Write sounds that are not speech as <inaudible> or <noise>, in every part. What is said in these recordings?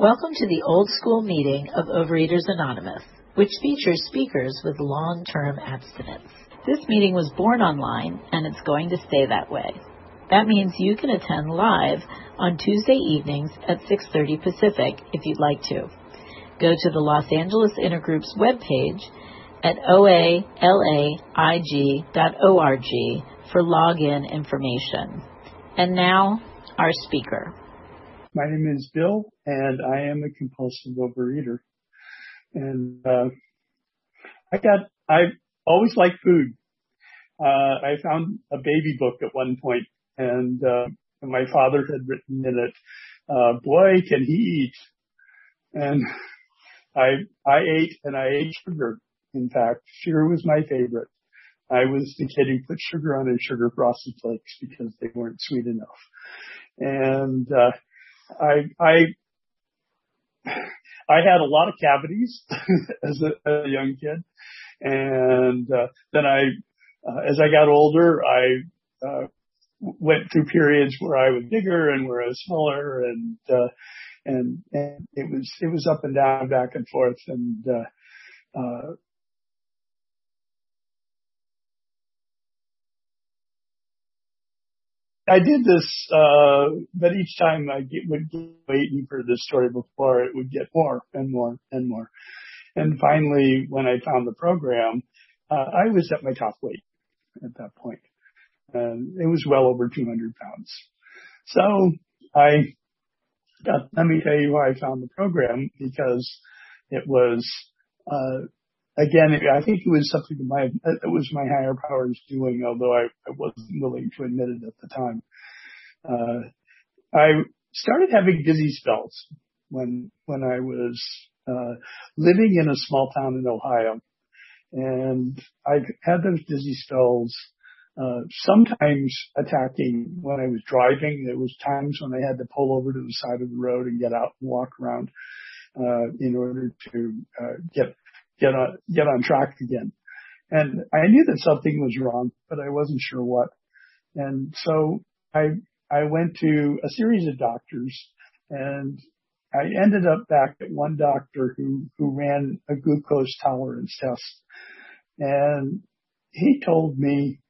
Welcome to the old school meeting of Overeaters Anonymous, which features speakers with long term abstinence. This meeting was born online and it's going to stay that way. That means you can attend live on Tuesday evenings at 6:30 Pacific if you'd like to. Go to the Los Angeles Intergroup's webpage at oalaig.org for login information. And now, our speaker. My name is Bill, and I am a compulsive overeater. And uh, I got, I always liked food. Uh, I found a baby book at one point, and uh, my father had written in it, uh, "Boy, can he eat!" And I, I ate, and I ate sugar. In fact, sugar was my favorite. I was the kid who put sugar on his sugar frosted flakes because they weren't sweet enough. And uh, I I I had a lot of cavities <laughs> as, a, a young kid, and uh, then I, uh, as I got older, I uh, went through periods where I was bigger and where I was smaller, and uh, and and it was it was up and down, back and forth, and uh, uh, I did this, uh, but each time I get, would get waiting for this story before it would get more and more and more. And finally, when I found the program, uh, I was at my top weight at that point. And it was well over 200 pounds. So I let me tell you why I found the program because it was, uh, again, I think it was something that my, it was my higher powers doing, although I, I wasn't willing to admit it at the time. Uh, I started having dizzy spells when, when I was, uh, living in a small town in Ohio. And I had those dizzy spells, uh, sometimes attacking when I was driving. There was times when I had to pull over to the side of the road and get out and walk around, uh, in order to, uh, get get on get on track again. And I knew that something was wrong, but I wasn't sure what. And so I I went to a series of doctors, and I ended up back at one doctor who who ran a glucose tolerance test, and he told me,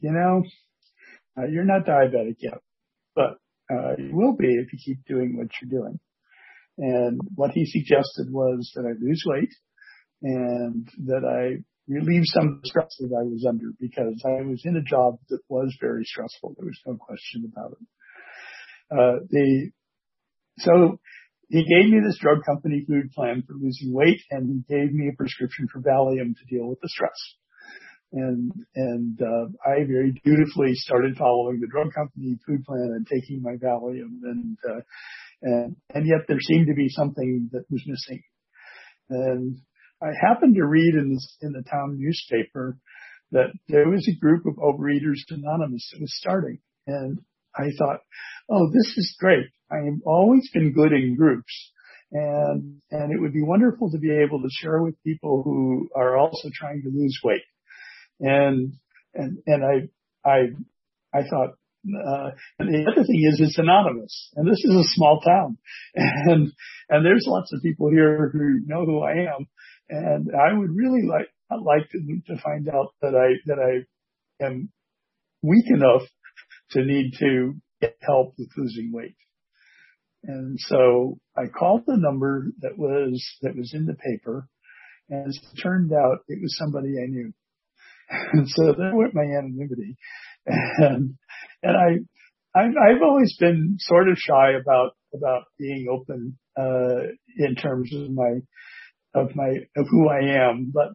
you know, uh, you're not diabetic yet, but uh, you will be if you keep doing what you're doing. And what he suggested was that I lose weight and that I relieve some of the stress that I was under because I was in a job that was very stressful. There was no question about it. Uh, so he gave me this drug company food plan for losing weight and he gave me a prescription for Valium to deal with the stress. And, and, uh, I very dutifully started following the drug company food plan and taking my Valium and, uh, and, and yet there seemed to be something that was missing. And I happened to read in, this, in the town newspaper that there was a group of Overeaters Anonymous that was starting. And I thought, oh, this is great. I have always been good in groups. And, and it would be wonderful to be able to share with people who are also trying to lose weight. And, and, and I, I, I thought, uh, and the other thing is it's anonymous and this is a small town <laughs> and, and there's lots of people here who know who I am and I would really like like to, to find out that I that I am weak enough to need to get help with losing weight. And so I called the number that was that was in the paper, and it turned out, it was somebody I knew. And so there went my anonymity, and and I I've, I've always been sort of shy about about being open uh, in terms of my of my of who I am. But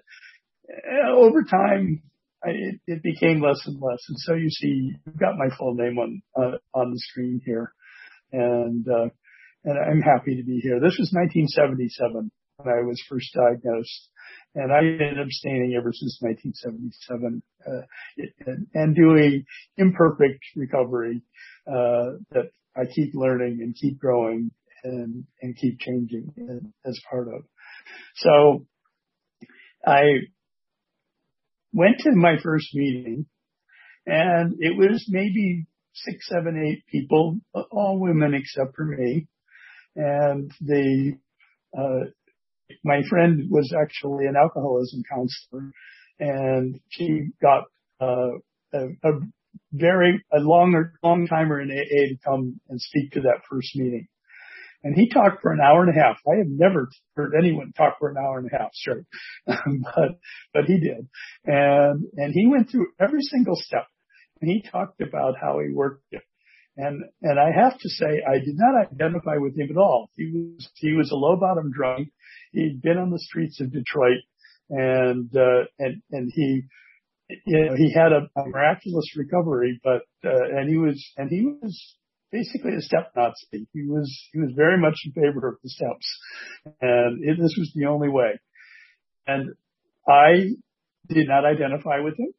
uh, over time, I, it, it, became less and less. And so you see, you've got my full name on uh, on the screen here, and uh, and I'm happy to be here. This was 1977 when I was first diagnosed, and I've been abstaining ever since 1977 uh, and, doing imperfect recovery uh, that I keep learning and keep growing and and keep changing as part of. So I went to my first meeting and it was maybe six, seven, eight people, all women except for me. and the uh, my friend was actually an alcoholism counselor, and she got uh, a, a very a longer long timer in AA to come and speak to that first meeting. And he talked for an hour and a half. I have never heard anyone talk for an hour and a half straight, <laughs> but but he did, and and he went through every single step, and he talked about how he worked it. And and I have to say, I did not identify with him at all. He was he was a low bottom drunk. He'd been on the streets of Detroit, and uh, and and he you know, he had a, a miraculous recovery, but uh, and he was and he was basically a step Nazi. He was he was very much in favor of the steps, and it, this was the only way. And I did not identify with him.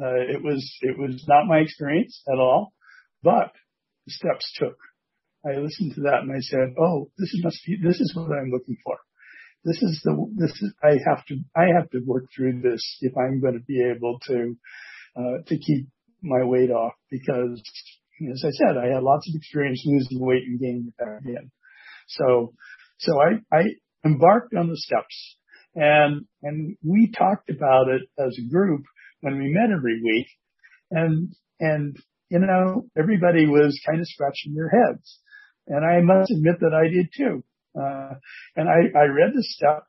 Uh, it was it was not my experience at all, but the steps took. I listened to that and I said, "Oh, this must be this is what I'm looking for. This is the this is I have to I have to work through this if I'm going to be able to uh, to keep my weight off because as I said, I had lots of experience losing weight and gaining it back again. So, so I, I embarked on the steps and, and we talked about it as a group when we met every week and, and, you know, everybody was kind of scratching their heads and I must admit that I did too. Uh, and I, I read the step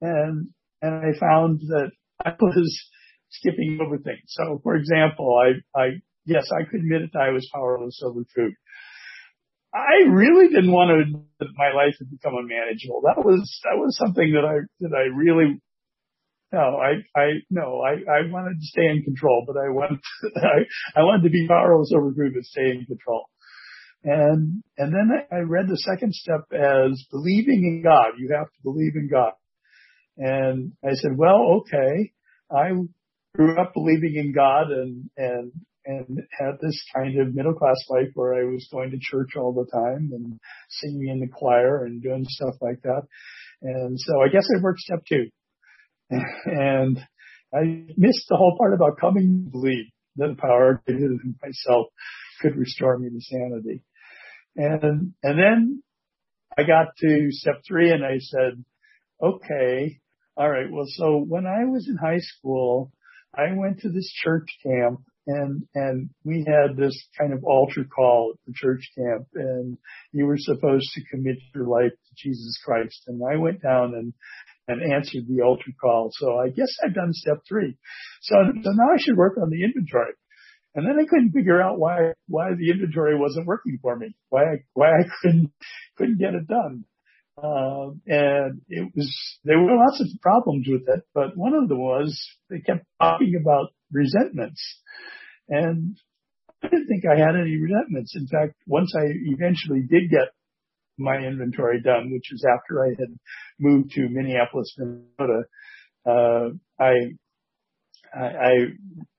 and, and I found that I was skipping over things. So for example, I, I yes, I could admit that I was powerless over food. I really didn't want to admit that my life had become unmanageable. That was that was something that I that I really no, I I no, I I wanted to stay in control, but I wanted to, <laughs> I I wanted to be powerless over food but stay in control. And and then I, I read the second step as believing in God. You have to believe in God. And I said, well, okay, I grew up believing in God and and and had this kind of middle class life where I was going to church all the time and singing in the choir and doing stuff like that. And so I guess I worked step two. <laughs> and I missed the whole part about coming to believe that the power in myself could restore me to sanity. And, and then I got to step three and I said, okay, all right. Well, so when I was in high school, I went to this church camp and and we had this kind of altar call at the church camp and you were supposed to commit your life to Jesus Christ. And I went down and and answered the altar call. So I guess I've done step 3 so so now I should work on the inventory. And then I couldn't figure out why why the inventory wasn't working for me why I, why I couldn't couldn't get it done um, and it was there were lots of problems with it but one of them was they kept talking about resentments and I didn't think I had any resentments. In fact, once I eventually did get my inventory done, which was after I had moved to Minneapolis, Minnesota, uh, I, I,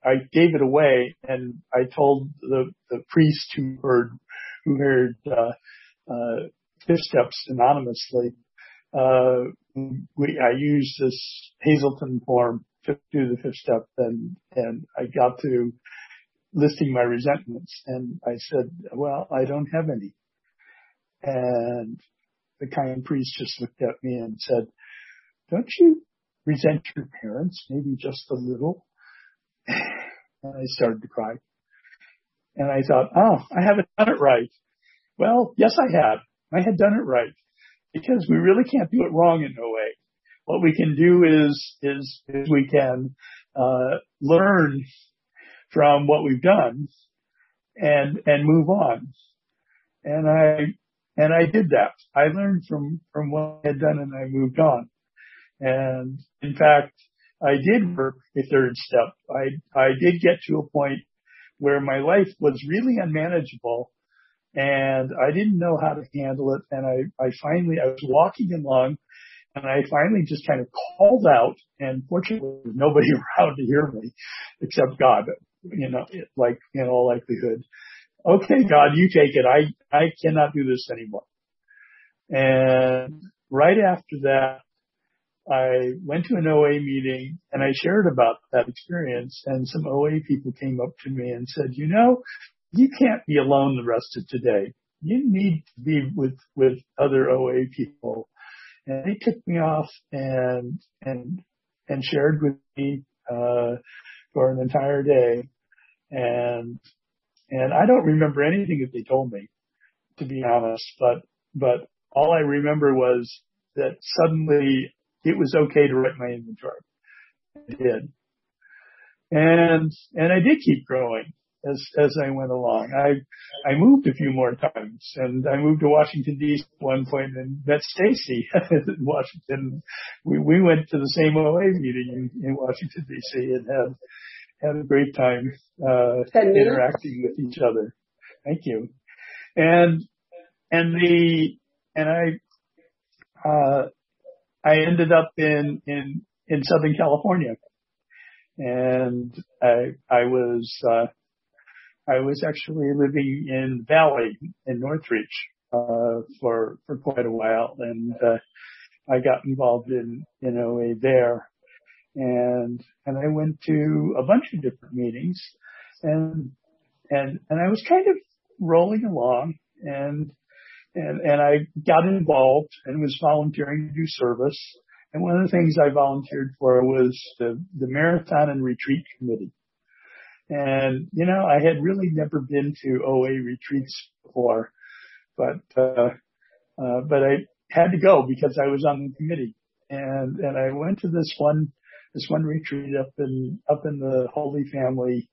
I gave it away and I told the, the priest who heard, who heard, uh, uh, steps anonymously, uh, we, I used this Hazelden form to do the fifth step and, and I got to listing my resentments. And I said, well, I don't have any. And the kind priest just looked at me and said, don't you resent your parents? Maybe just a little. And I started to cry. And I thought, oh, I haven't done it right. Well, yes, I had. I had done it right because we really can't do it wrong in no way. What we can do is, is, is we can, uh, learn from what we've done and, and move on. And I, and I did that. I learned from, from what I had done and I moved on. And in fact, I did work a third step. I, I did get to a point where my life was really unmanageable and I didn't know how to handle it. And I, I finally, I was walking along and I finally just kind of called out and fortunately nobody <laughs> around to hear me except God you know, like in all likelihood, okay, God, you take it. I, I cannot do this anymore. And right after that, I went to an OA meeting and I shared about that experience and some OA people came up to me and said, you know, you can't be alone the rest of today. you need to be with, with other OA people. And they took me off and, and, and shared with me, uh, for an entire day. And, and I don't remember anything that they told me, to be honest, but, but all I remember was that suddenly it was okay to write my inventory. I did. And, and I did keep growing as, as I went along. I, I moved a few more times and I moved to Washington DC at one point and met Stacy <laughs> in Washington. We, we went to the same OA meeting in, in Washington DC and had, had a great time, uh, interacting with each other. Thank you. And, and the, and I, uh, I ended up in, in, in Southern California and I, I was, uh, I was actually living in Valley in Northridge, uh, for, for quite a while and, uh, I got involved in, in OA there and, and I went to a bunch of different meetings and, and, and I was kind of rolling along and, and, and I got involved and was volunteering to do service. And one of the things I volunteered for was the, the marathon and retreat committee. And, you know, I had really never been to OA retreats before, but, uh, uh, but I had to go because I was on the committee. And, and I went to this one, this one retreat up in, up in the Holy Family,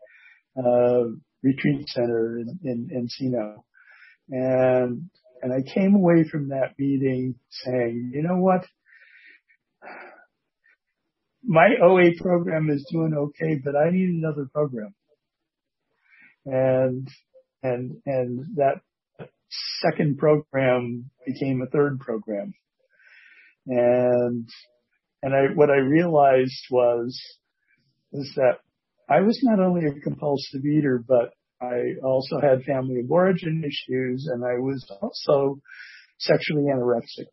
uh, retreat center in, in Encino. And, and I came away from that meeting saying, you know what? My OA program is doing okay, but I need another program and and and that second program became a third program. And and I what I realized was was that I was not only a compulsive eater but I also had family of origin issues and I was also sexually anorexic.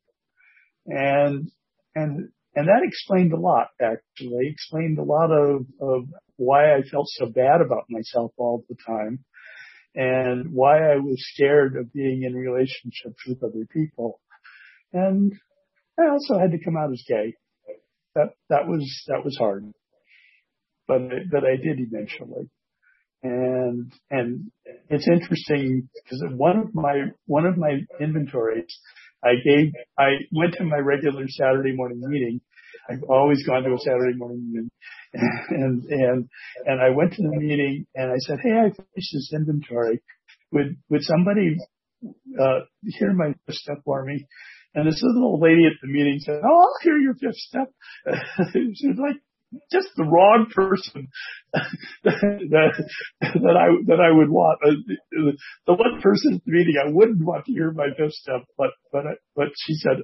And and and that explained a lot actually. Explained a lot of of why I felt so bad about myself all the time and why I was scared of being in relationships with other people. And I also had to come out as gay. That, that was, that was hard. But, but I did eventually. And, and it's interesting because one of my, one of my inventories, I gave, I went to my regular Saturday morning meeting. I've always gone to a Saturday morning meeting <laughs> and and and I went to the meeting and I said, "Hey, I finished this inventory. Would would somebody uh, hear my fifth step for me?" And this little lady at the meeting said, "Oh, I'll hear your fifth step." <laughs> she was like just the wrong person <laughs> that that I that I would want. Uh, the one person at the meeting I wouldn't want to hear my fifth step, but but but she said,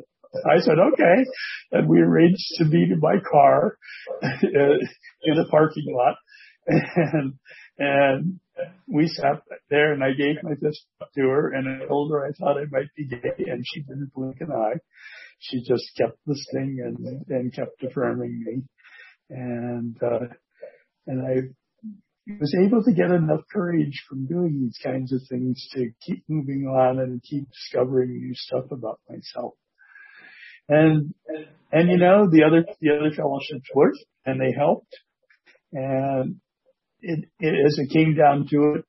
I said, okay. And we arranged to meet in my car in a parking lot. And, and we sat there and I gave my fist to her and I told her I thought I might be gay and she didn't blink an eye. She just kept listening and, and kept affirming me. And, uh, and I was able to get enough courage from doing these kinds of things to keep moving on and keep discovering new stuff about myself. And, and you know, the other, the other fellowships worked and they helped. And it, it, as it came down to it,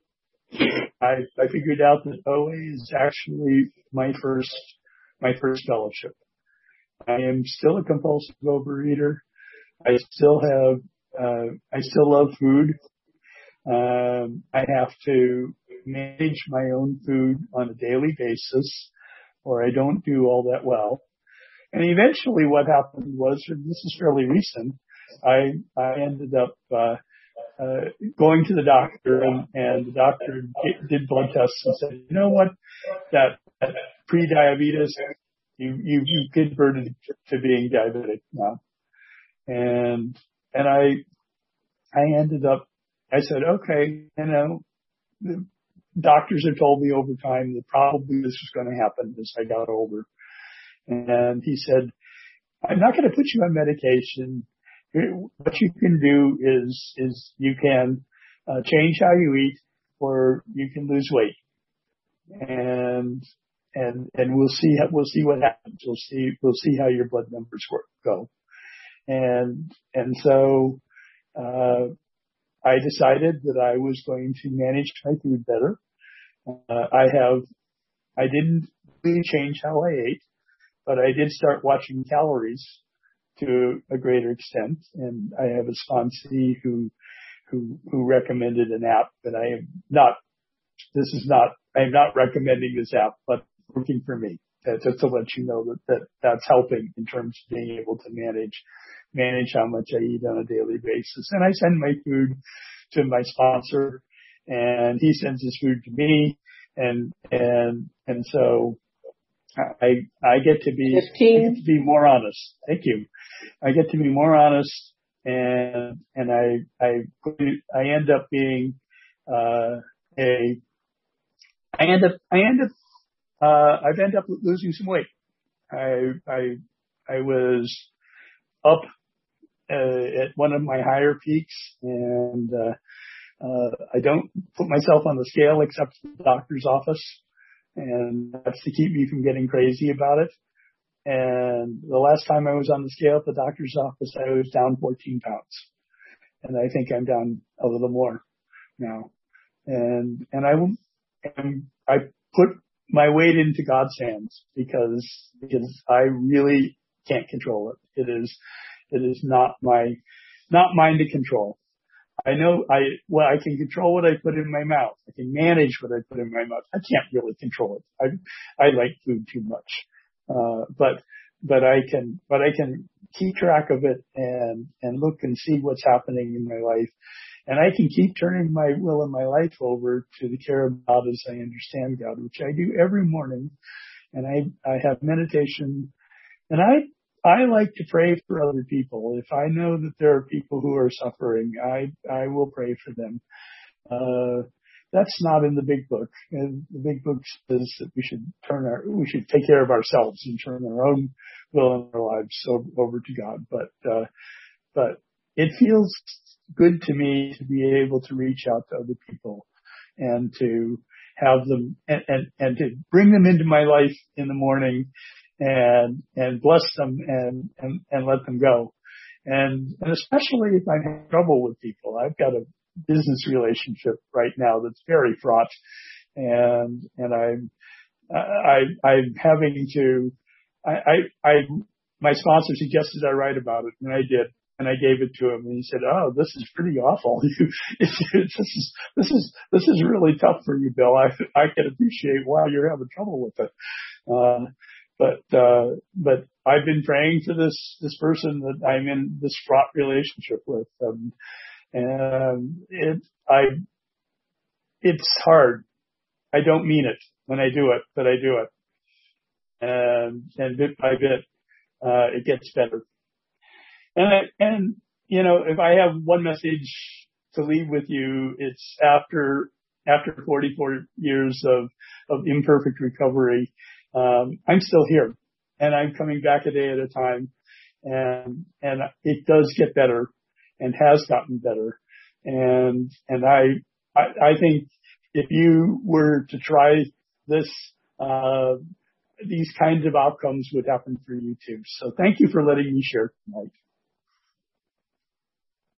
I, I figured out that OA is actually my first, my first fellowship. I am still a compulsive overeater. I still have, uh, I still love food. Um, I have to manage my own food on a daily basis or I don't do all that well. And eventually what happened was, and this is fairly recent, I, I ended up, uh, uh, going to the doctor and, and the doctor did blood tests and said, you know what, that, that pre-diabetes, you, you, you converted to being diabetic now. And, and I, I ended up, I said, okay, you know, the doctors have told me over time that probably this was going to happen as I got older. And he said, I'm not going to put you on medication. What you can do is, is you can uh, change how you eat or you can lose weight. and and and we'll see we'll see what happens. We'll see we'll see how your blood numbers work, go. And and so uh, I decided that I was going to manage my food better. Uh, I have I didn't really change how I ate, but I did start watching calories to a greater extent. And I have a sponsee who who who recommended an app, but I am not. This is not. I am not recommending this app, but working for me. Just to let you know that, that that's helping in terms of being able to manage manage how much I eat on a daily basis. And I send my food to my sponsor, and he sends his food to me, and and and so I I get to be get <laughs> to be more honest. Thank you. I get to be more honest, and and I I I end up being uh, a I end up I end up uh, I've ended up losing some weight. I I I was up uh, at one of my higher peaks, and uh, uh, I don't put myself on the scale except for the doctor's office, and that's to keep me from getting crazy about it. And the last time I was on the scale at the doctor's office, I was down 14 pounds, and I think I'm down a little more now. And and I and I put my weight into God's hands because because I really can't control it. It is it is not my not mine to control. I know I well I can control what I put in my mouth. I can manage what I put in my mouth. I can't really control it. I I like food too much, uh, but but I can but I can keep track of it and and look and see what's happening in my life and I can keep turning my will and my life over to the care of God as I understand God, which I do every morning. And I, I have meditation and I, I like to pray for other people. If I know that there are people who are suffering, I, I will pray for them. Uh, that's not in the big book. And the big book says that we should turn our, we should take care of ourselves and turn our own will and our lives over to God. But, uh, but it feels good to me to be able to reach out to other people and to have them and, and, and to bring them into my life in the morning and, and bless them and, and, and let them go. And, and especially if I'm having trouble with people, I've got a business relationship right now that's very fraught and, and I'm, I, I'm having to, I, I, I, my sponsor suggested I write about it and I did and I gave it to him, and he said, "Oh, this is pretty awful. <laughs> This is this is this is really tough for you, Bill. I I can appreciate why you're having trouble with it." Uh, but uh, but I've been praying for this this person that I'm in this fraught relationship with, um, and it I it's hard. I don't mean it when I do it, but I do it, and and bit by bit, uh, it gets better. And, I, and, you know, if I have one message to leave with you, it's after, after 44 years of, of imperfect recovery, um, I'm still here and I'm coming back a day at a time and, and it does get better and has gotten better. And, and I, I, I think if you were to try this, uh, these kinds of outcomes would happen for you too. So thank you for letting me share tonight.